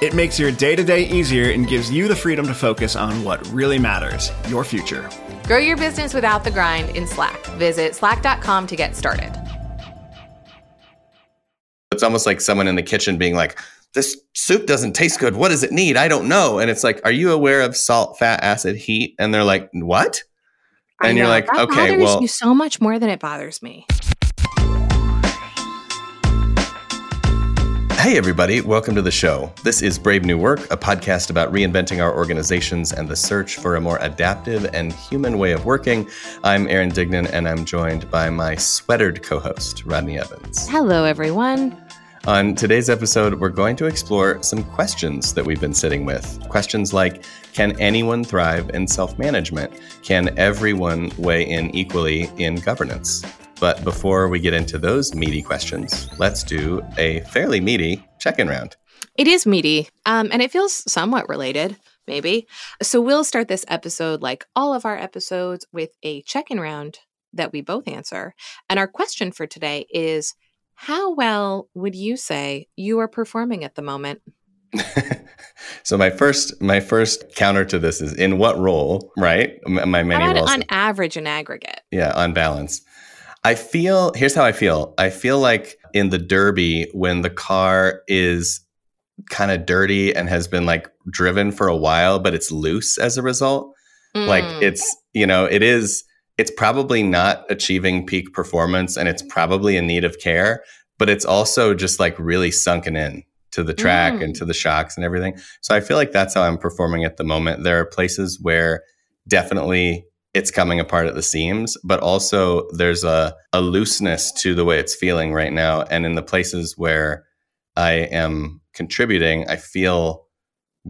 It makes your day to day easier and gives you the freedom to focus on what really matters your future. Grow your business without the grind in Slack. Visit slack.com to get started. It's almost like someone in the kitchen being like, this soup doesn't taste good. What does it need? I don't know. And it's like, are you aware of salt, fat, acid, heat? And they're like, what? And you're like, that okay, bothers well, you so much more than it bothers me. Hey, everybody, welcome to the show. This is Brave New Work, a podcast about reinventing our organizations and the search for a more adaptive and human way of working. I'm Aaron Dignan, and I'm joined by my sweatered co host, Rodney Evans. Hello, everyone. On today's episode, we're going to explore some questions that we've been sitting with. Questions like Can anyone thrive in self management? Can everyone weigh in equally in governance? But before we get into those meaty questions, let's do a fairly meaty check in round. It is meaty, um, and it feels somewhat related, maybe. So we'll start this episode, like all of our episodes, with a check in round that we both answer. And our question for today is How well would you say you are performing at the moment? so my first my first counter to this is in what role, right? My many on, roles. on average and aggregate. Yeah, on balance. I feel, here's how I feel. I feel like in the Derby, when the car is kind of dirty and has been like driven for a while, but it's loose as a result. Like Mm. it's, you know, it is, it's probably not achieving peak performance and it's probably in need of care, but it's also just like really sunken in to the track Mm. and to the shocks and everything. So I feel like that's how I'm performing at the moment. There are places where definitely it's coming apart at the seams, but also there's a, a looseness to the way it's feeling right now. And in the places where I am contributing, I feel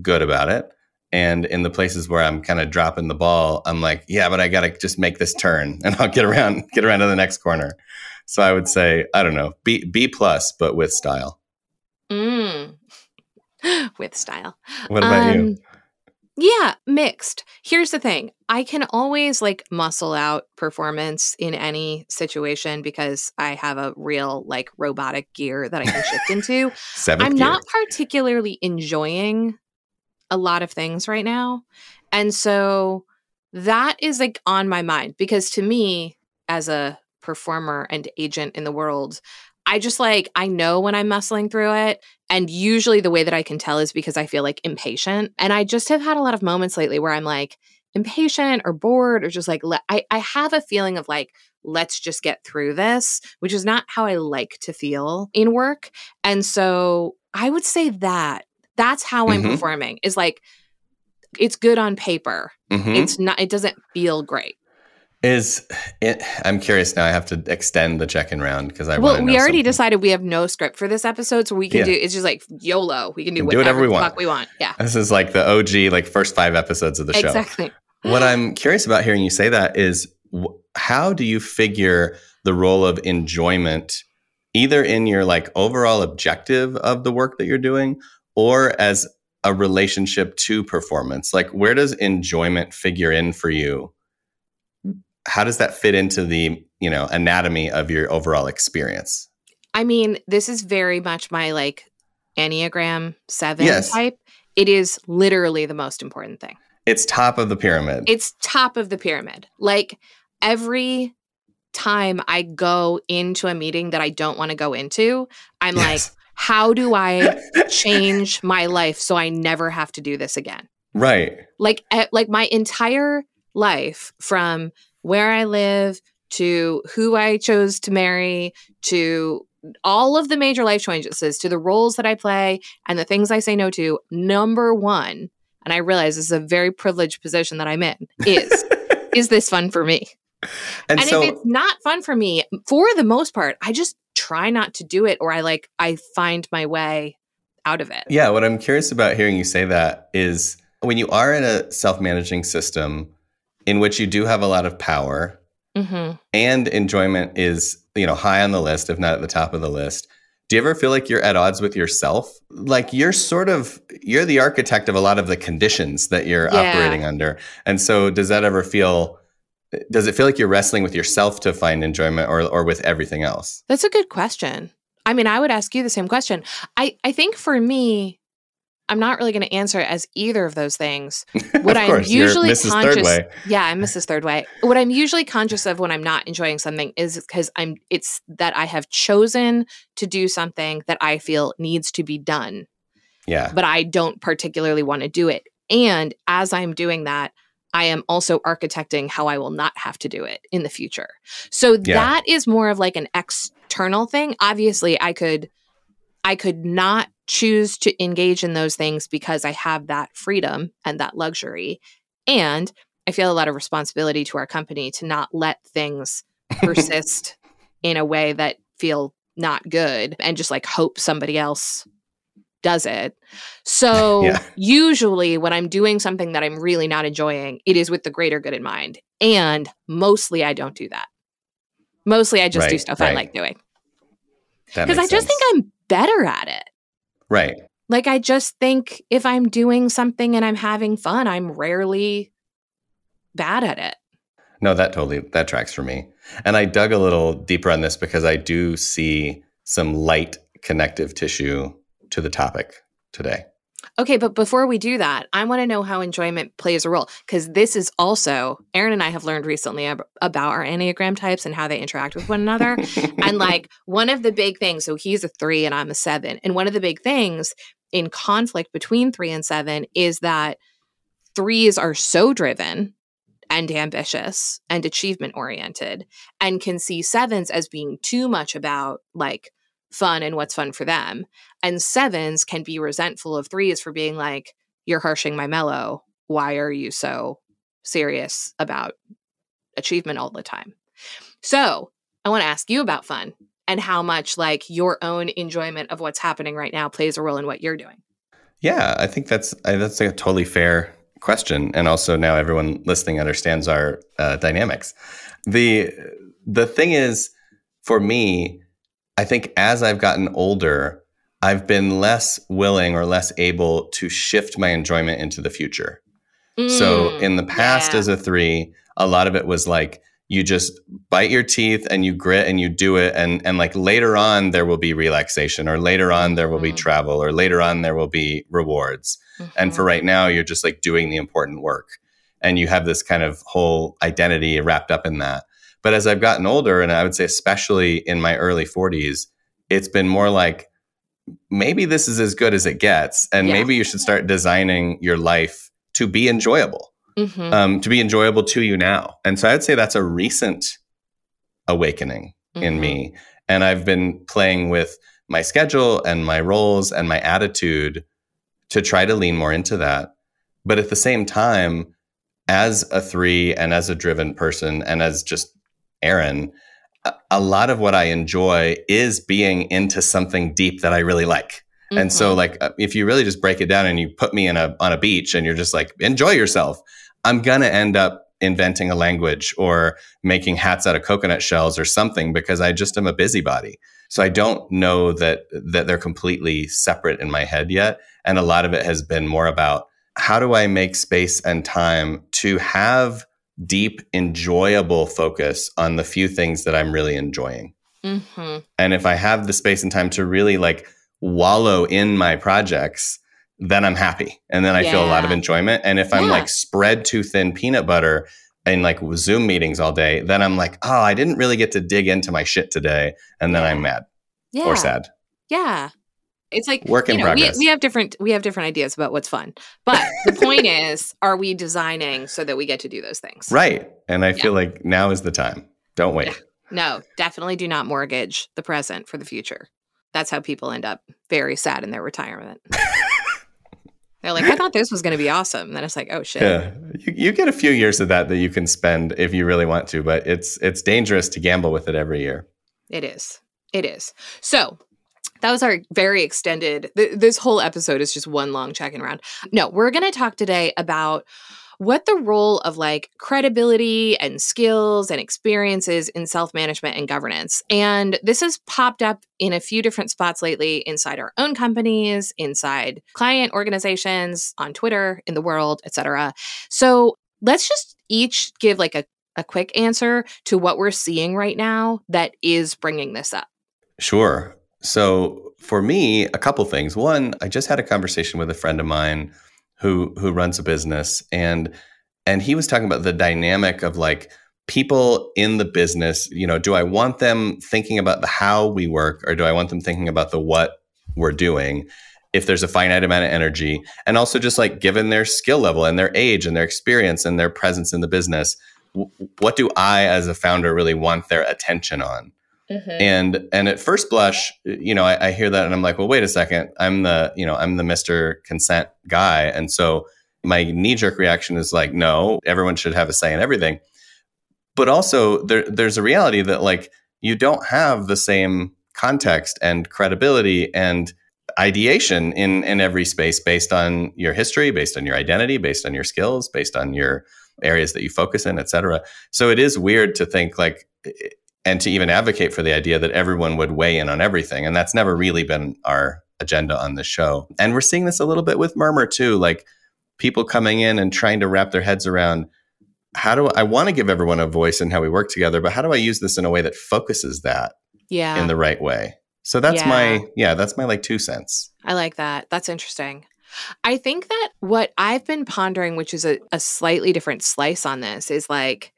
good about it. And in the places where I'm kind of dropping the ball, I'm like, yeah, but I got to just make this turn and I'll get around, get around to the next corner. So I would say, I don't know, B, B plus, but with style. Mm. With style. What about you? Yeah, mixed. Here's the thing I can always like muscle out performance in any situation because I have a real like robotic gear that I can shift into. Seventh I'm gear. not particularly enjoying a lot of things right now. And so that is like on my mind because to me, as a performer and agent in the world, I just like, I know when I'm muscling through it. And usually the way that I can tell is because I feel like impatient. And I just have had a lot of moments lately where I'm like impatient or bored or just like, le- I, I have a feeling of like, let's just get through this, which is not how I like to feel in work. And so I would say that that's how I'm Mhm. performing is like, it's good on paper. Mhm. It's not, it doesn't feel great. Is it, I'm curious now. I have to extend the check-in round because I well, we already something. decided we have no script for this episode, so we can Yeah. do it's just like YOLO. We can do Do whatever, whatever we the want. fuck we want. Yeah. This is like the OG, like first five episodes of the show. Exactly. What I'm curious about hearing you say that is wh- how do you figure the role of enjoyment either in your like overall objective of the work that you're doing or as a relationship to performance? Like where does enjoyment figure in for you? How does that fit into the, you know, anatomy of your overall experience? I mean, this is very much my like Enneagram 7 Yes. type. It is literally the most important thing. It's top of the pyramid. It's top of the pyramid. Like every time I go into a meeting that I don't want to go into, I'm like, how do I change my life so I never have to do this again? right. Like like my entire life from where I live to who I chose to marry to all of the major life choices to the roles that I play and the things I say no to, number one, and I realize this is a very privileged position that I'm in, is is this fun for me? And, and so if it's not fun for me, for the most part, I just try not to do it or I like I find my way out of it. Yeah, what I'm curious about hearing you say that is when you are in a self-managing system in which you do have a lot of power hmm and enjoyment is, you know, high on the list if not at the top of the list. Do you ever feel like you're at odds with yourself? Like you're sort of you're the architect of a lot of the conditions that you're Yeah. operating under. And so does that ever feel does it feel like you're wrestling with yourself to find enjoyment or or with everything else? That's a good question. I mean, I would ask you the same question. I, I think for me, I'm not really going to answer it as either of those things. What I'm course, usually conscious, yeah, I'm Mrs. Third Way. What I'm usually conscious of when I'm not enjoying something is because I'm it's that I have chosen to do something that I feel needs to be done, Yeah. but I don't particularly want to do it. And as I'm doing that, I am also architecting how I will not have to do it in the future. So Yeah. that is more of like an external thing. Obviously, I could I could not choose to engage in those things because I have that freedom and that luxury. And I feel a lot of responsibility to our company to not let things persist in a way that feel not good and just like hope somebody else does it. So Yeah. usually when I'm doing something that I'm really not enjoying, it is with the greater good in mind. And mostly I don't do that. Mostly I just do Right, stuff I like doing. Because I just sense. think I'm better at it. Right. Like I just think if I'm doing something and I'm having fun, I'm rarely bad at it. No, that totally that tracks for me. And I dug a little deeper on this because I do see some light connective tissue to the topic today. Okay, but before we do that, I want to know how enjoyment plays a role because this is also Aaron and I have learned recently ab- about our Enneagram types and how they interact with one another. and like one of the big things, so he's a three and I'm a seven. And one of the big things in conflict between three and seven is that threes are so driven and ambitious and achievement oriented and can see sevens as being too much about like fun and what's fun for them. And sevens can be resentful of threes for being like, you're harshing my mellow. Why are you so serious about achievement all the time? So I want to ask you about fun and how much like your own enjoyment of what's happening right now plays a role in what you're doing. Yeah, I think that's that's a totally fair question, and also now everyone listening understands our uh, dynamics. the The thing is, for me, I think as I've gotten older, I've been less willing or less able to shift my enjoyment into the future. So Mm, in the past, yeah. as a three, a lot of it was like you just bite your teeth and you grit and you do it, and and like later on there will be relaxation, or later on there will be Mhm. travel, or later on there will be rewards. And for Mhm. right now, you're just like doing the important work, and you have this kind of whole identity wrapped up in that. But as I've gotten older, and I would say especially in my early 40s, it's been more like maybe this is as good as it gets, and Yeah. maybe you should start designing your life to be enjoyable Mhm, um, to be enjoyable to you now. And so I'd say that's a recent awakening in mhm. me. And I've been playing with my schedule and my roles and my attitude to try to lean more into that. But at the same time, as a three and as a driven person and as just Aaron, a, lot of what I enjoy is being into something deep that I really like. And so, Mhm. like, uh, if you really just break it down and you put me in a on a beach and you're just like, enjoy yourself, I'm gonna end up inventing a language or making hats out of coconut shells or something because I just am a busybody. So I don't know that that they're completely separate in my head yet. And a lot of it has been more about how do I make space and time to have deep, enjoyable focus on the few things that I'm really enjoying. Mhm. And if I have the space and time to really like wallow in my projects, then I'm happy. And then I feel a lot of enjoyment. And if I'm Yeah. like spread too thin peanut butter in like Zoom meetings all day, then I'm like, oh, I didn't really get to dig into my shit today. And then Yeah. I'm mad Yeah. or sad. Yeah. It's like Work in you know, we, progress. we have different we have different ideas about what's fun. But the point is, are we designing so that we get to do those things? Right. And I feel like now is the time. Don't wait. Yeah. No, definitely do not mortgage the present for the future. That's how people end up very sad in their retirement. They're like, I thought this was going to be awesome. And then it's like, oh shit. Yeah, you, you get a few years of that that you can spend if you really want to, but it's it's dangerous to gamble with it every year. It is. It is. So that was our very extended. Th- this whole episode is just one long checking round. No, we're going to talk today about what the role of like credibility and skills and experiences in self management and governance. And this has popped up in a few different spots lately inside our own companies, inside client organizations, on Twitter, in the world, etc. So let's just each give like a, a quick answer to what we're seeing right now that is bringing this up. Sure. So for me, a couple things. One, I just had a conversation with a friend of mine who who runs a business and and he was talking about the dynamic of like people in the business you know do i want them thinking about the how we work or do i want them thinking about the what we're doing if there's a finite amount of energy and also just like given their skill level and their age and their experience and their presence in the business what do i as a founder really want their attention on Mm-hmm. And and at first blush, you know, I, I, hear that and I'm like, well, wait a second. I'm the, you know, I'm the Mr. Consent guy. And so my knee-jerk reaction is like, no, everyone should have a say in everything. But also there there's a reality that like you don't have the same context and credibility and ideation in in every space based on your history, based on your identity, based on your skills, based on your areas that you focus in, et cetera. So it is weird to think like and to even advocate for the idea that everyone would weigh in on everything. And that's never really been our agenda on the show. And we're seeing this a little bit with Murmur too, like people coming in and trying to wrap their heads around how do I want to give everyone a voice in how we work together, but how do I use this in a way that focuses that yeah. in the right way? So that's yeah. my yeah, that's my like two cents. I like that. That's interesting. I think that what I've been pondering, which is a, a slightly different slice on this, is like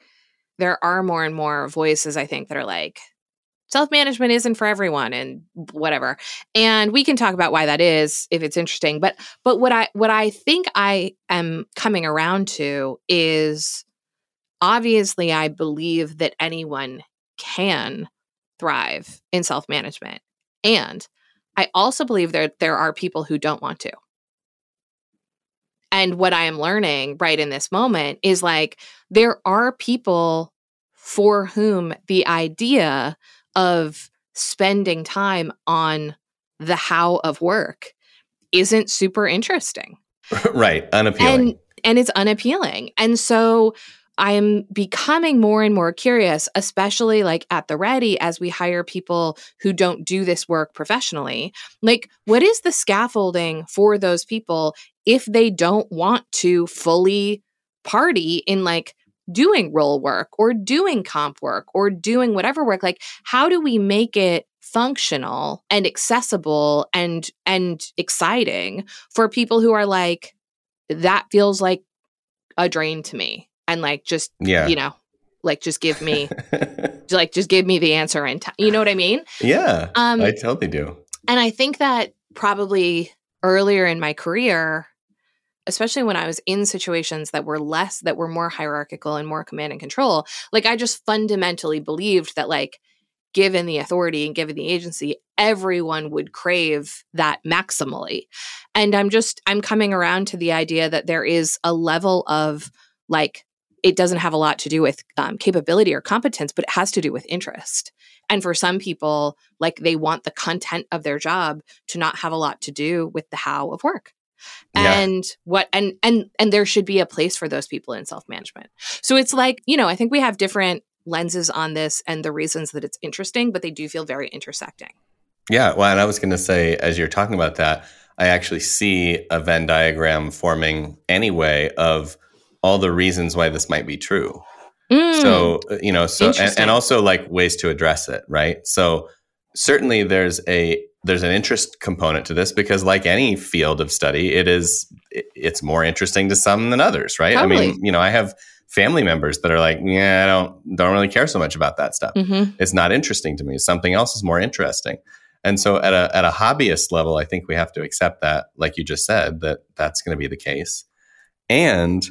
there are more and more voices, I think, that are like, self management isn't for everyone and whatever. And we can talk about why that is if it's interesting. But but what I what I think I am coming around to is obviously I believe that anyone can thrive in self management. And I also believe that there are people who don't want to. And what I am learning right in this moment is like, there are people for whom the idea of spending time on the how of work isn't super interesting. right. Unappealing. And, and it's unappealing. And so I am becoming more and more curious, especially like at the ready as we hire people who don't do this work professionally. Like, what is the scaffolding for those people if they don't want to fully party in like doing role work or doing comp work or doing whatever work? Like, how do we make it functional and accessible and and exciting for people who are like that feels like a drain to me and like just yeah. you know like just give me like just give me the answer and t- you know what i mean yeah um i totally do and i think that probably earlier in my career especially when i was in situations that were less that were more hierarchical and more command and control like i just fundamentally believed that like given the authority and given the agency everyone would crave that maximally and i'm just i'm coming around to the idea that there is a level of like it doesn't have a lot to do with um, capability or competence, but it has to do with interest. And for some people, like they want the content of their job to not have a lot to do with the how of work. Yeah. And what and and and there should be a place for those people in self-management. So it's like, you know, I think we have different lenses on this and the reasons that it's interesting, but they do feel very intersecting. Yeah, well, and I was going to say as you're talking about that, I actually see a Venn diagram forming anyway of all the reasons why this might be true. Mm. So, uh, you know, so and, and also like ways to address it, right? So certainly there's a there's an interest component to this because like any field of study it is it's more interesting to some than others right? Totally. i mean you know i have family members that are like yeah i don't don't really care so much about that stuff. Mm-hmm. it's not interesting to me. Something else is more interesting. And so at a at a hobbyist level i think we have to accept that like you just said that that's going to be the case. And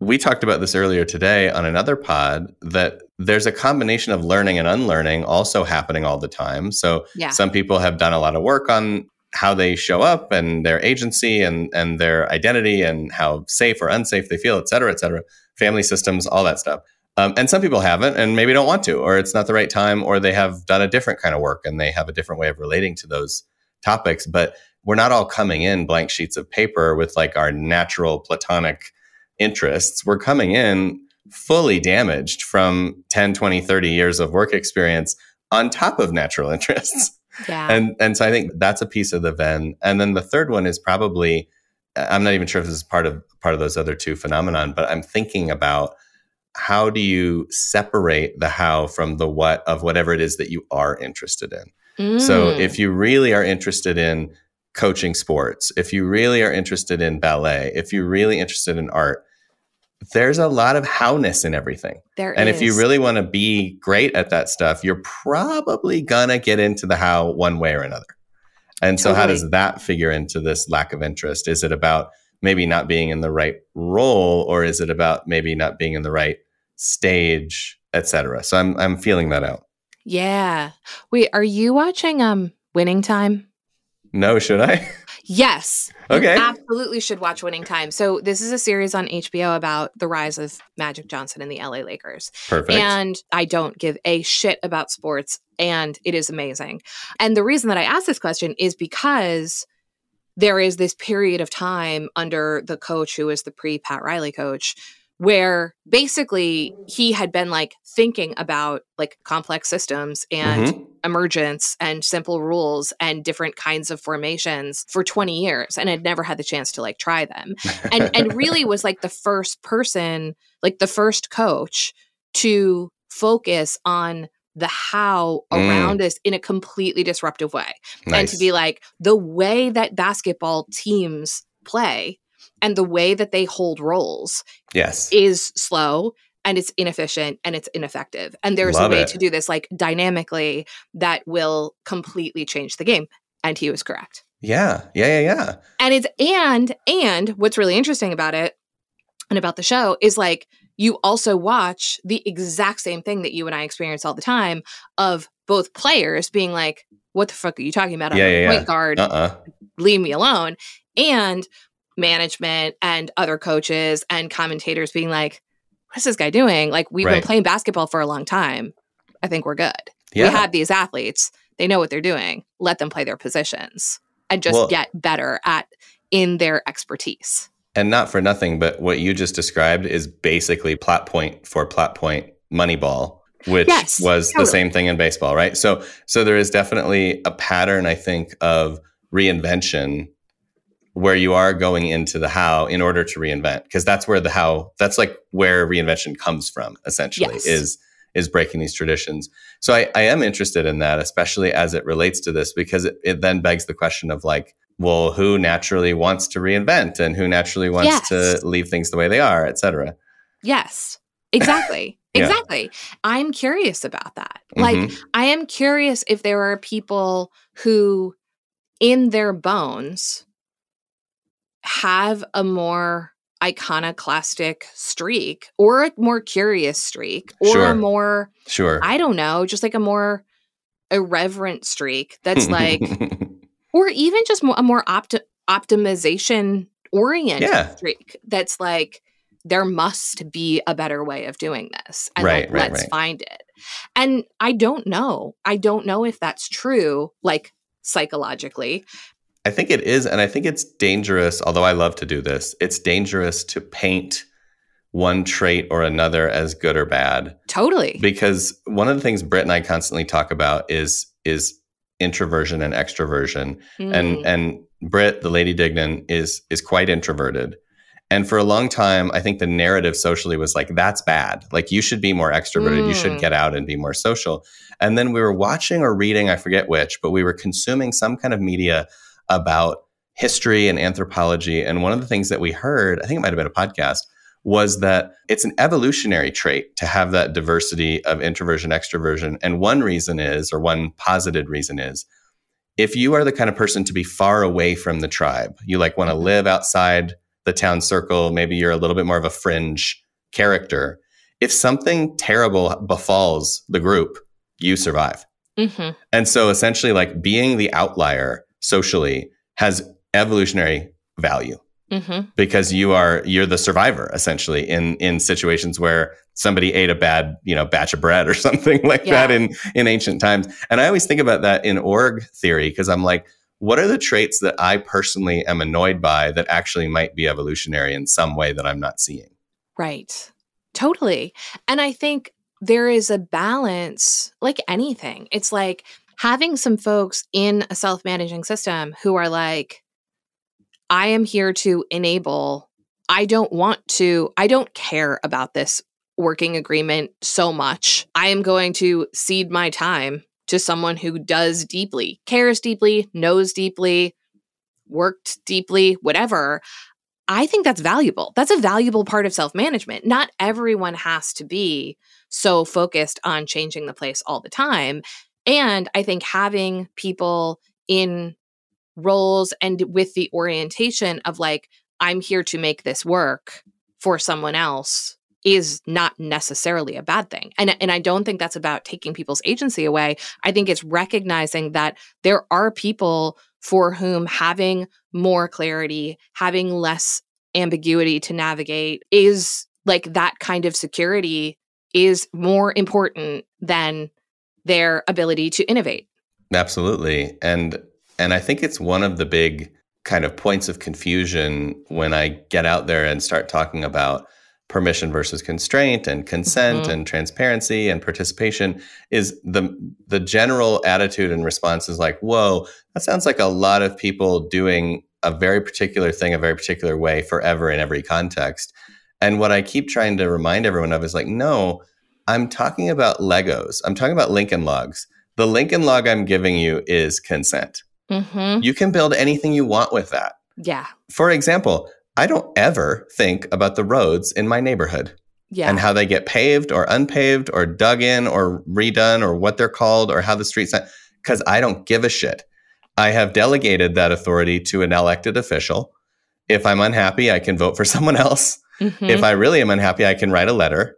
we talked about this earlier today on another pod that there's a combination of learning and unlearning also happening all the time. So yeah. some people have done a lot of work on how they show up and their agency and and their identity and how safe or unsafe they feel, et cetera, et cetera. Family systems, all that stuff. Um, and some people haven't and maybe don't want to, or it's not the right time, or they have done a different kind of work and they have a different way of relating to those topics. But we're not all coming in blank sheets of paper with like our natural platonic interests. We're coming in fully damaged from 10, 20, 30 years of work experience on top of natural interests. Yeah. And and so I think that's a piece of the Venn. And then the third one is probably I'm not even sure if this is part of part of those other two phenomenon, but I'm thinking about how do you separate the how from the what of whatever it is that you are interested in. Mm. So if you really are interested in coaching sports, if you really are interested in ballet, if you're really interested in art, there's a lot of howness in everything. there And if you really want to be great at that stuff, you're probably gonna get into the how one way or another. And so, how does that figure into this lack of interest? Is it about maybe not being in the right role, or is it about maybe not being in the right stage, et cetera? So, I'm I'm feeling that out. Yeah. Wait, are you watching um Winning Time? No, should I? Yes. Okay. absolutely should watch Winning Time. So this is a series on HBO about the rise of Magic Johnson and the LA Lakers. Perfect. And I don't give a shit about sports, and it is amazing. And the reason that I ask this question is because there is this period of time under the coach who is the pre Pat Riley coach where basically he had been like thinking about like complex systems and Mhm. emergence and simple rules and different kinds of formations for 20 years and had never had the chance to like try them and and really was like the first person like the first coach to focus on the how Mm. around us in a completely disruptive way and to be like the way that basketball teams play and the way that they hold roles yes. is slow and it's inefficient and it's ineffective and there's Love a way it. to do this like dynamically that will completely change the game and he was correct yeah. Yeah. Yeah. Yeah. and it's and and what's really interesting about it and about the show is like you also watch the exact same thing that you and I experience all the time of both players being like what the fuck are you talking about I'm Yeah, a yeah, point yeah. guard Uh. uh leave me alone and management and other coaches and commentators being like what's this guy doing? Like we've Right. been playing basketball for a long time. I think we're good. Yeah. we have these athletes. They know what they're doing. Let them play their positions and just Well- get better at in their expertise. And not for nothing, but what you just described is basically plot point for plot point Moneyball, which Yes, was the same thing in baseball, right? So, so there is definitely a pattern, I think, of reinvention where you are going into the how in order to reinvent, because that's where the how, that's like where reinvention comes from, essentially, Yes. is is breaking these traditions. So I, I am interested in that, especially as it relates to this, because it, it then begs the question of like, well, who naturally wants to reinvent and who naturally wants Yes. to leave things the way they are, et cetera. yes exactly Yeah. exactly i'm curious about that like Mhm. I am curious if there are people who, in their bones, have a more iconoclastic streak or a more curious streak or Sure. a more, sure. I don't know, just like a more irreverent streak that's like, or even just a more opti- optimization oriented Yeah. streak that's like, there must be a better way of doing this. And Right, like, right, let's right. find it. And I don't know. I don't know if that's true, like psychologically. I think it is, and I think it's dangerous. Although I love to do this, it's dangerous to paint one trait or another as good or bad Totally. because one of the things Britt and I constantly talk about is is introversion and extroversion, and Mm. and Britt, the Lady Dignan, is is quite introverted. And for a long time, I think the narrative socially was like, that's bad. Like, you should be more extroverted. You should Mm. get out and be more social. And then we were watching or reading, I forget which, but we were consuming some kind of media about history and anthropology. And one of the things that we heard, I think it might have been a podcast, was that it's an evolutionary trait to have that diversity of introversion, extroversion. And one reason is, or one posited reason is, if you are the kind of person to be far away from the tribe, you like want to Mhm. live outside the town circle, maybe you're a little bit more of a fringe character. If something terrible befalls the group, you survive. Mhm. And so essentially, like being the outlier socially has evolutionary value Mm-hmm. because you are you're the survivor essentially in in situations where somebody ate a bad you know batch of bread or something like Yeah. that in in ancient times and i always think about that in org theory because i'm like what are the traits that i personally am annoyed by that actually might be evolutionary in some way that i'm not seeing Right. Totally. And I think there is a balance, like anything. It's like having some folks in a self managing system who are like, I am here to enable, I don't want to, I don't care about this working agreement so much. I am going to cede my time to someone who does deeply, cares deeply, knows deeply, worked deeply, whatever. I think that's valuable. That's a valuable part of self management. Not everyone has to be so focused on changing the place all the time. And I think having people in roles and with the orientation of like, I'm here to make this work for someone else is not necessarily a bad thing. And, and I don't think that's about taking people's agency away. I think it's recognizing that there are people for whom having more clarity, having less ambiguity to navigate is like that kind of security is more important than their ability to innovate. Absolutely. And and I think it's one of the big kind of points of confusion when I get out there and start talking about permission versus constraint and consent Mhm. and transparency and participation is the the general attitude and response is like, "Whoa, that sounds like a lot of people doing a very particular thing a very particular way forever in every context." And what I keep trying to remind everyone of is like, "No, I'm talking about Legos. I'm talking about Lincoln logs. The Lincoln log I'm giving you is consent. Mm-hmm. You can build anything you want with that. Yeah. For example, I don't ever think about the roads in my neighborhood Yeah. and how they get paved or unpaved or dug in or redone or what they're called or how the streets because I don't give a shit. I have delegated that authority to an elected official. If I'm unhappy, I can vote for someone else. Mhm. If I really am unhappy, I can write a letter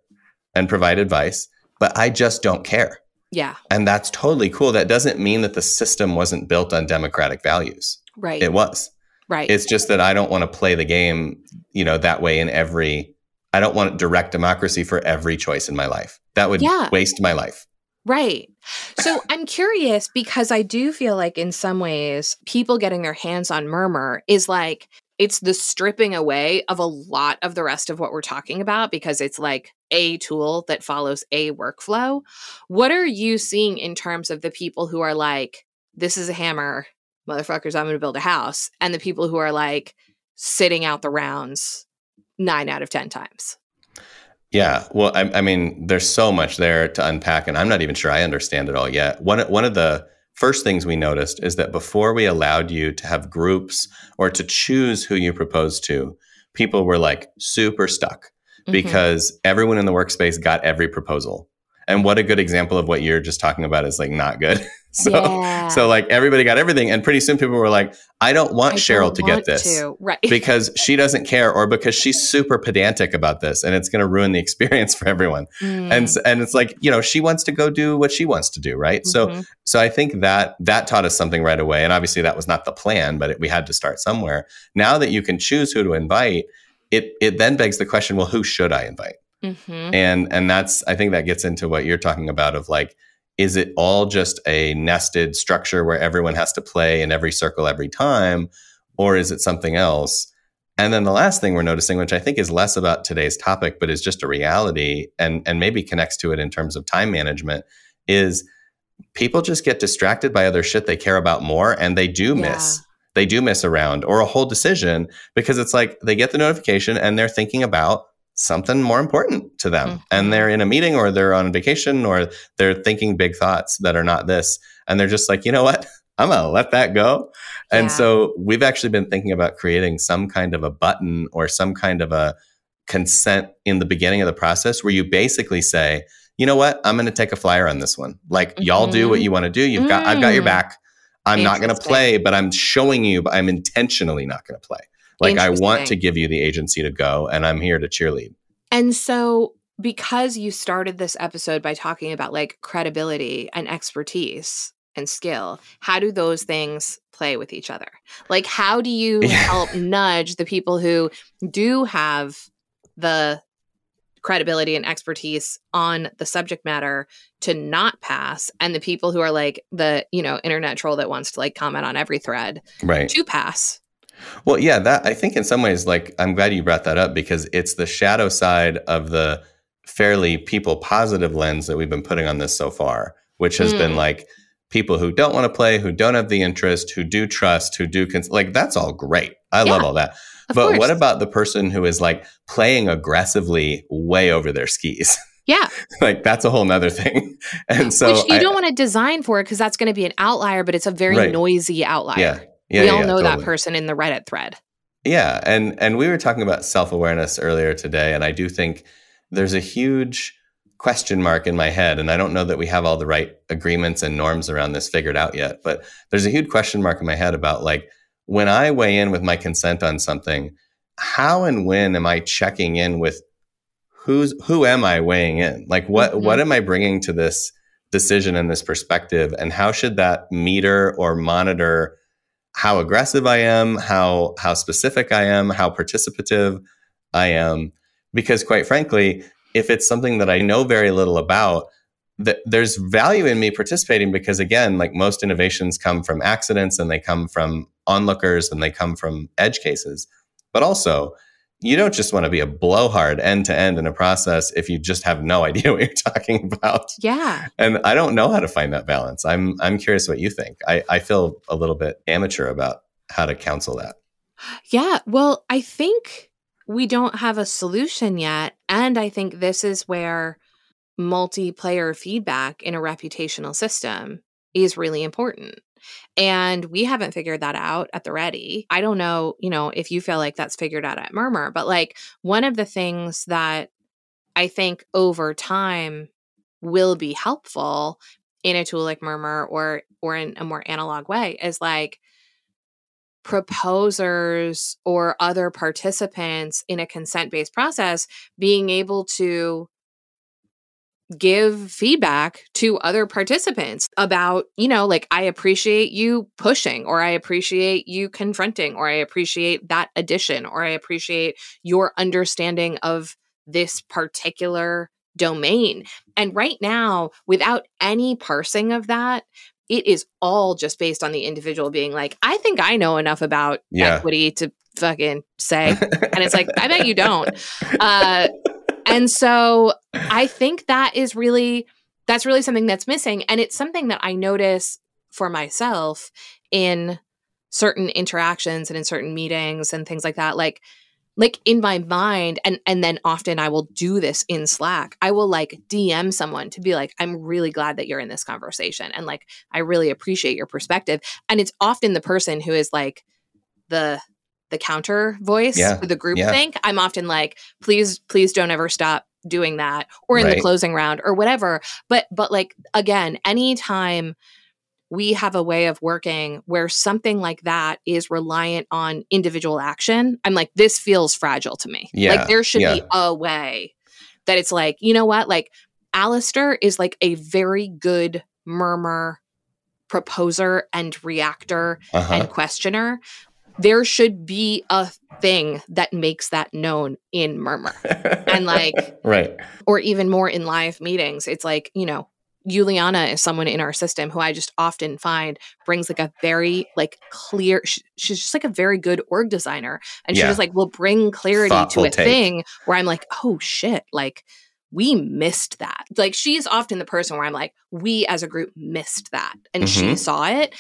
and provide advice, but I just don't care. yeah. And that's totally cool. That doesn't mean that the system wasn't built on democratic values. Right. It was. right. It's just that I don't want to play the game, you know, that way in every I don't want direct democracy for every choice in my life. That would Yeah. waste my life. Right. So I'm curious because I do feel like in some ways people getting their hands on Murmur is like it's the stripping away of a lot of the rest of what we're talking about because it's like a tool that follows a workflow. What are you seeing in terms of the people who are like, this is a hammer, motherfuckers, I'm going to build a house, and the people who are like sitting out the rounds nine out of 10 times? Yeah. Well, I, I mean, there's so much there to unpack, and I'm not even sure I understand it all yet. One, one of the first things we noticed is that before we allowed you to have groups or to choose who you proposed to, people were like super stuck Mhm. because everyone in the workspace got every proposal. And what a good example of what you're just talking about is like not good. so, yeah. so like everybody got everything, and pretty soon people were like, "I don't want I Cheryl don't to get this." to. Right. because she doesn't care or because she's super pedantic about this and it's going to ruin the experience for everyone and Mm. s- and it's like you know she wants to go do what she wants to do right so Mhm. so i think that that taught us something right away and obviously that was not the plan but it, we had to start somewhere now that you can choose who to invite it it then begs the question well who should i invite Mhm. and and that's i think that gets into what you're talking about of like is it all just a nested structure where everyone has to play in every circle every time or is it something else? And then the last thing we're noticing which i think is less about today's topic but is just a reality and and maybe connects to it in terms of time management is people just get distracted by other shit they care about more and they do miss they do miss a round or a whole decision because it's like they get the notification and they're thinking about something more important to them. Mhm. and they're in a meeting or they're on vacation or they're thinking big thoughts that are not this. And they're just like you know what? I'm gonna let that go. And so we've actually been thinking about creating some kind of a button or some kind of a consent in the beginning of the process where you basically say you know what? I'm gonna take a flyer on this one. Like y'all do what Mhm. you want to do. You've got i've got your Mm. back. I'm not gonna play but i'm showing you but i'm intentionally not gonna play like i want to give you the agency to go and i'm here to cheerlead. And so, because you started this episode by talking about like credibility and expertise, and skill how do those things play with each other? Like how do you help nudge the people who do have the credibility and expertise on the subject matter to not pass and the people who are like the you know internet troll that wants to like comment on every thread Right. to pass Well, yeah, that I think in some ways, like I'm glad you brought that up because it's the shadow side of the fairly people positive lens that we've been putting on this so far, which has been Mm. like people who don't want to play, who don't have the interest, who do trust, who do cons- like that's all great. I love all that. but course what about the person who is like playing aggressively way over their skis? yeah like that's a whole nother thing. And so which you I- don't want to design for it because that's going to be an outlier but it's a very Right. noisy outlier yeah. Yeah, we all yeah, know that person in the reddit thread Yeah, and and we were talking about self-awareness earlier today and I do think there's a huge question mark in my head and I don't know that we have all the right agreements and norms around this figured out yet, but there's a huge question mark in my head about like when I weigh in with my consent on something, how and when am I checking in with who's who am I weighing in? Like what Mhm. what am I bringing to this decision and this perspective and how should that meter or monitor how aggressive I am, how how specific I am, how participative I am. Because quite frankly, if it's something that I know very little about, th- there's value in me participating because again, like most innovations come from accidents and they come from onlookers and they come from edge cases. But also, you don't just want to be a blowhard end to end in a process if you just have no idea what you're talking about yeah and I don't know how to find that balance. I'm I'm curious what you think. I, I feel a little bit amateur about how to counsel that. Yeah, well, I think we don't have a solution yet. And I think this is where multiplayer feedback in a reputational system is really important. And we haven't figured that out at the ready. I don't know, you know, if you feel like that's figured out at Murmur, but like one of the things that I think over time will be helpful in a tool like Murmur or or in a more analog way is like proposers or other participants in a consent based process being able to give feedback to other participants about, you know, like, I appreciate you pushing, or I appreciate you confronting, or I appreciate that addition, or I appreciate your understanding of this particular domain. And right now, without any parsing of that, it is all just based on the individual being like, I think I know enough about Yeah. equity to fucking say. And it's like, I bet you don't. Uh, and so I think that is really that's really something that's missing. And it's something that I notice for myself in certain interactions and in certain meetings and things like that. Like like in my mind and and then often I will do this in Slack. I will like DM someone to be like I'm really glad that you're in this conversation and like I really appreciate your perspective. And it's often the person who is like the the counter voice Yeah, for the group yeah. think. I'm often like please please don't ever stop doing that or in the closing round or whatever. But but like again, anytime we have a way of working where something like that is reliant on individual action, I'm like, this feels fragile to me. Yeah, Like there should be a way that it's like, you know what? Like Alistair is like a very good murmur proposer and reactor Uh-huh. and questioner. There should be a thing that makes that known in murmur and, like- right. or even more in live meetings. It's like, you know, Juliana is someone in our system who I just often find brings like a very like clear sh- she's just like a very good org designer and she Yeah. just like will bring clarity Thoughtful to a take. thing where I'm like, "Oh shit, like we missed that." Like she's often the person where I'm like, "We as a group missed that." And she Mhm. saw it.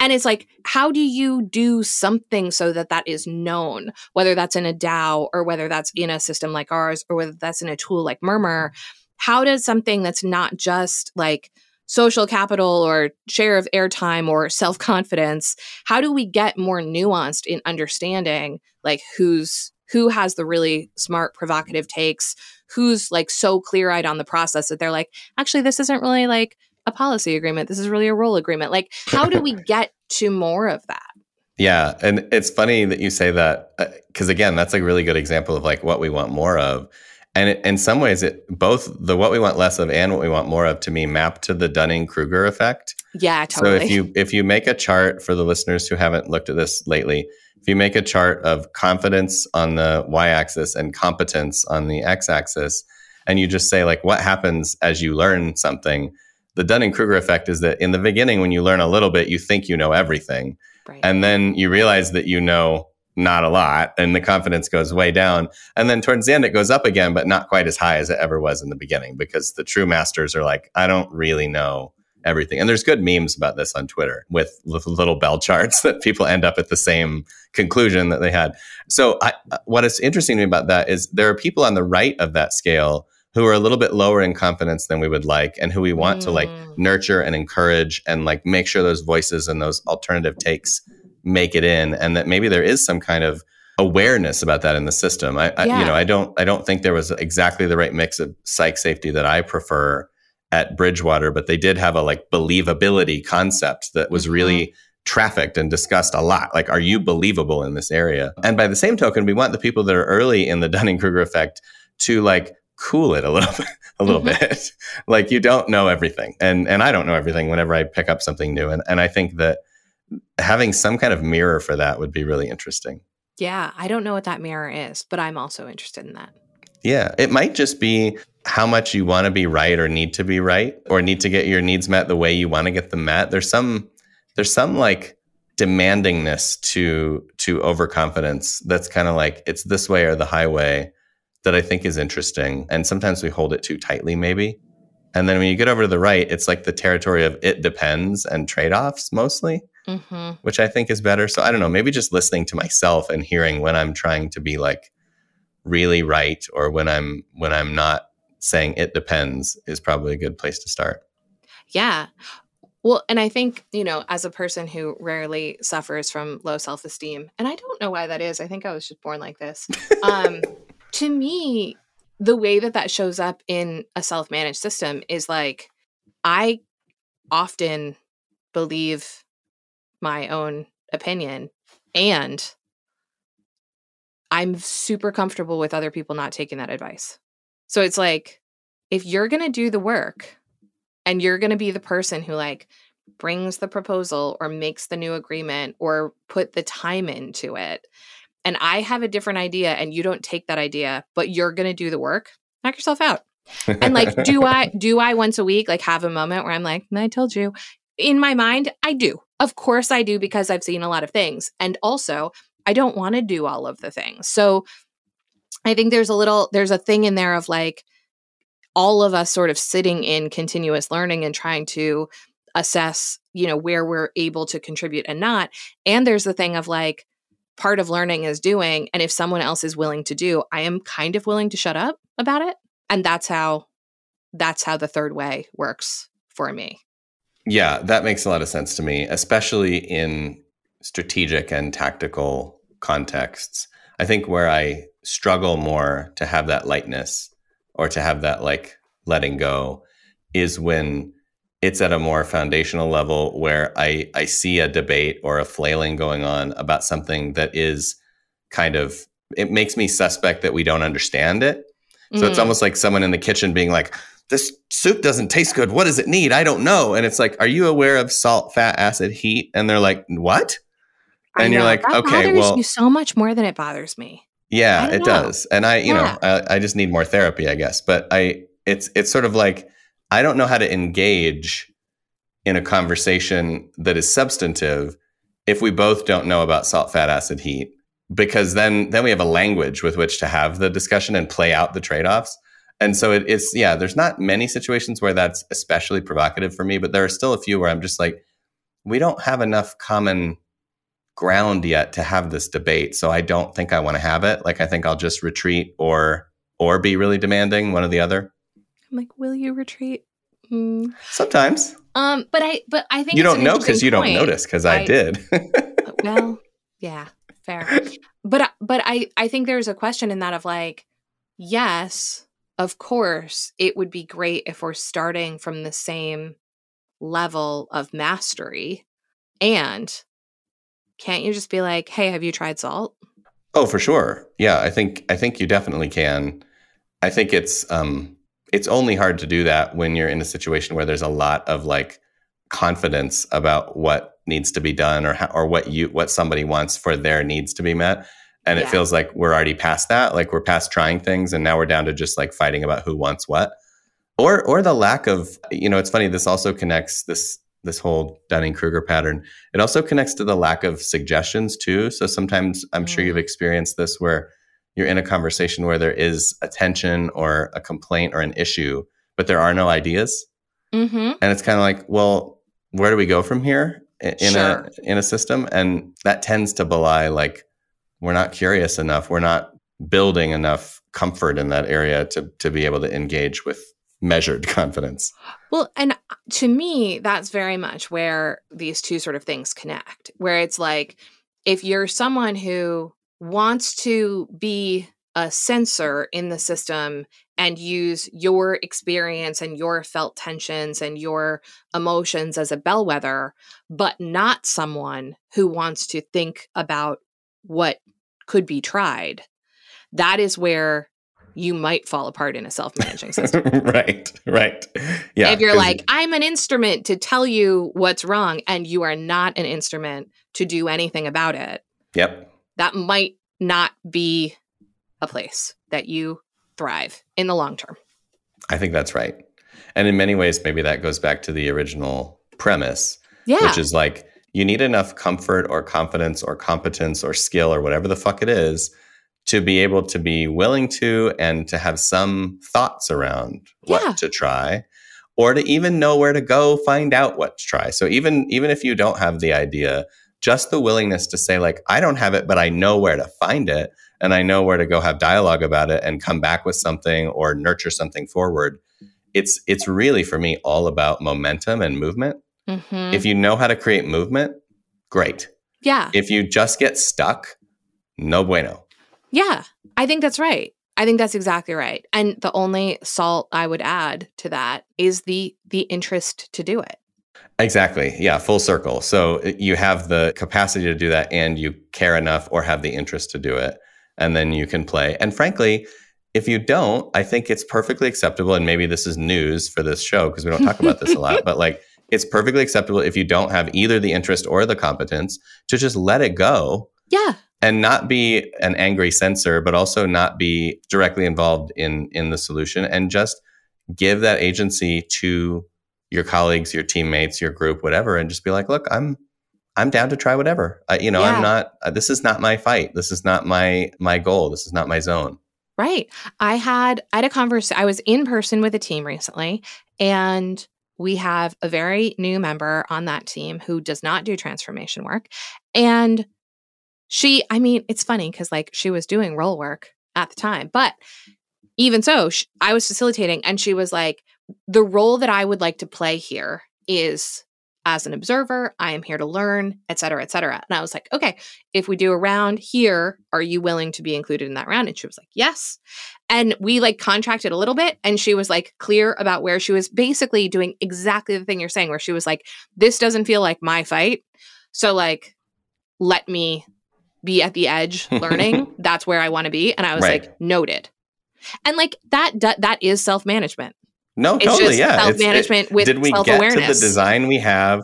And it's like, how do you do something so that that is known, whether that's in a DAO or whether that's in a system like ours or whether that's in a tool like Murmur? How does something that's not just like social capital or share of airtime or self confidence, how do we get more nuanced in understanding like who's who has the really smart provocative takes who's like so clear eyed on the process that they're like actually this isn't really like a policy agreement this is really a role agreement like how do we get to more of that Yeah, and it's funny that you say that uh, because again, that's a really good example of like what we want more of. And it, in some ways, it both the what we want less of and what we want more of to me map to the Dunning Kruger effect. Yeah, totally. So if you if you make a chart for the listeners who haven't looked at this lately, if you make a chart of confidence on the y-axis and competence on the x-axis, and you just say like what happens as you learn something, the Dunning-Kruger effect is that in the beginning when you learn a little bit, you think you know everything. Right. And then you realize that you know not a lot and the confidence goes way down and then towards the end it goes up again but not quite as high as it ever was in the beginning because the true masters are like i don't really know everything and there's good memes about this on twitter with little bell charts that people end up at the same conclusion that they had so I, what is interesting to me about that is there are people on the right of that scale who are a little bit lower in confidence than we would like and who we want mm. to like mm. nurture and encourage and like make sure those voices and those alternative takes make it in and that maybe there is some kind of awareness about that in the system. I, I you know, I don't I don't think there was exactly the right mix of psych safety that I prefer at Bridgewater, but they did have a like believability concept that was mm-hmm. really trafficked and discussed a lot. Like, are you believable in this area? And by the same token, we want the people that are early in the Dunning Kruger effect to like cool it a little bit, a little mm-hmm. bit. like you don't know everything, and and I don't know everything whenever I pick up something new. And and I think that having some kind of mirror for that would be really interesting. Yeah, I don't know what that mirror is, but I'm also interested in that. Yeah, it might just be how much you want to be right or need to be right or need to get your needs met the way you want to get them met. There's some there's some like demandingness to to overconfidence that's kind of like it's this way or the highway that I think is interesting. And sometimes we hold it too tightly maybe. And then when you get over to the right, it's like the territory of it depends and trade-offs mostly mm-hmm. which I think is better. So I don't know, maybe just listening to myself and hearing when I'm trying to be like really right or when I'm when I'm not saying it depends is probably a good place to start. Yeah. Well, and I think, you know, as a person who rarely suffers from low self esteem, and I don't know why that is, I think I was just born like this. Um, to me, the way that that shows up in a self managed system is like, I often believe my own opinion and I'm super comfortable with other people not taking that advice. So it's like if you're going to do the work and you're going to be the person who like brings the proposal or makes the new agreement or put the time into it and I have a different idea and you don't take that idea but you're going to do the work, knock yourself out. and like do I do I once a week like have a moment where I'm like, I told you. In my mind, I do. Of course I do because I've seen a lot of things. And also, I don't want to do all of the things. So I think there's a little, there's a thing in there of like all of us sort of sitting in continuous learning and trying to assess, you know, where we're able to contribute and not. And there's the thing of like, part of learning is doing. And if someone else is willing to do, I am kind of willing to shut up about it. And that's how, that's how the third way works for me. Yeah, that makes a lot of sense to me, especially in strategic and tactical contexts. I think where I struggle more to have that lightness or to have that like letting go is when it's at a more foundational level where I, I see a debate or a flailing going on about something that is kind of it makes me suspect that we don't understand it. So mm. it's almost like someone in the kitchen being like, this soup doesn't taste good. What does it need? I don't know. And it's like, are you aware of salt, fat, acid, heat? And they're like, what? And you're like, that okay, well, you so much more than it bothers me. Yeah, it know. does. And I, you yeah. know, I, I just need more therapy, I guess. But I, it's, it's sort of like, I don't know how to engage in a conversation that is substantive if we both don't know about salt, fat, acid, heat, because then, then we have a language with which to have the discussion and play out the trade offs and so it, it's yeah there's not many situations where that's especially provocative for me but there are still a few where i'm just like we don't have enough common ground yet to have this debate so i don't think i want to have it. Like i think i'll just retreat or or be really demanding one or the other. I'm like will you retreat? Mm. sometimes. Um but i but i think you don't know because you don't notice because I, I did. Well yeah fair. But but i i think there's a question in that of like yes of course, it would be great if we're starting from the same level of mastery. And can't you just be like, "Hey, have you tried salt?" Oh, for sure. Yeah, I think I think you definitely can. I think it's um, it's only hard to do that when you're in a situation where there's a lot of like confidence about what needs to be done or how, or what you what somebody wants for their needs to be met and yeah. it feels like we're already past that like we're past trying things and now we're down to just like fighting about who wants what or or the lack of you know it's funny this also connects this this whole dunning-kruger pattern it also connects to the lack of suggestions too so sometimes i'm sure you've mm. experienced this where you're in a conversation where there is a tension or a complaint or an issue but there are no ideas mm-hmm. and it's kind of like well where do we go from here in sure. a in a system and that tends to belie like we're not curious enough we're not building enough comfort in that area to to be able to engage with measured confidence well and uh, to me that's very much where these two sort of things connect where it's like if you're someone who wants to be a sensor in the system and use your experience and your felt tensions and your emotions as a bellwether, but not someone who wants to think about what could be tried. That is where you might fall apart in a self-managing system. right, right. Yeah. If you're like, I'm an instrument to tell you what's wrong, and you are not an instrument to do anything about it. Yep. That might not be a place that you thrive in the long term. I think that's right. And in many ways, maybe that goes back to the original premise, yeah. which is like you need enough comfort or confidence or competence or skill or whatever the fuck it is to be able to be willing to and to have some thoughts around what yeah. to try or to even know where to go find out what to try. So even even if you don't have the idea, just the willingness to say like I don't have it but I know where to find it and I know where to go have dialogue about it and come back with something or nurture something forward. It's it's really for me all about momentum and movement. Mm-hmm. If you know how to create movement, great. Yeah. If you just get stuck, no bueno. Yeah, I think that's right. I think that's exactly right. And the only salt I would add to that is the the interest to do it. Exactly. Yeah, full circle. So uh, you have the capacity to do that and you care enough or have the interest to do it and then you can play. And frankly, if you don't, I think it's perfectly acceptable. And maybe this is news for this show because we don't talk about this a lot, but like it's perfectly acceptable if you don't have either the interest or the competence to just let it go. Yeah. And not be an angry censor, but also not be directly involved in in the solution and just give that agency to your colleagues, your teammates, your group, whatever, and just be like, look, I'm I'm down to try whatever. I, you know, yeah. I'm not. Uh, this is not my fight. This is not my my goal. This is not my zone. Right. I had I had a conversation. I was in person with a team recently, and we have a very new member on that team who does not do transformation work, and she. I mean, it's funny because like she was doing role work at the time, but even so, she, I was facilitating, and she was like, "The role that I would like to play here is as an observer. I am here to learn, et cetera, et cetera. And I was like, okay, if we do a round here, are you willing to be included in that round? And she was like, yes. And we like contracted a little bit. And she was like clear about where she was basically doing exactly the thing you're saying, where she was like, this doesn't feel like my fight. So, like, let me be at the edge learning. That's where I want to be. And I was right. like, noted. And like that, that is self management. No, it's totally. yeah. Self management with Did we get to the design we have?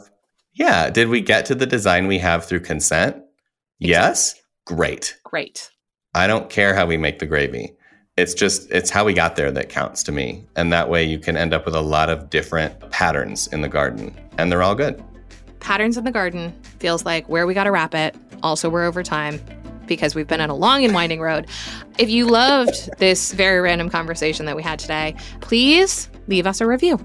Yeah. Did we get to the design we have through consent? Exactly. Yes. Great. Great. I don't care how we make the gravy. It's just, it's how we got there that counts to me. And that way you can end up with a lot of different patterns in the garden, and they're all good. Patterns in the garden feels like where we got to wrap it. Also, we're over time because we've been on a long and winding road. If you loved this very random conversation that we had today, please leave us a review.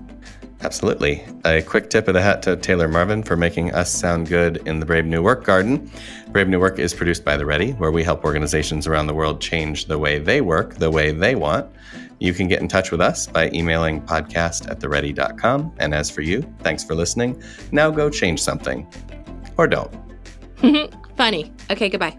Absolutely. A quick tip of the hat to Taylor Marvin for making us sound good in the Brave New Work Garden. Brave New Work is produced by The Ready, where we help organizations around the world change the way they work the way they want. You can get in touch with us by emailing podcast at theready.com. And as for you, thanks for listening. Now go change something. Or don't. Funny. Okay, goodbye.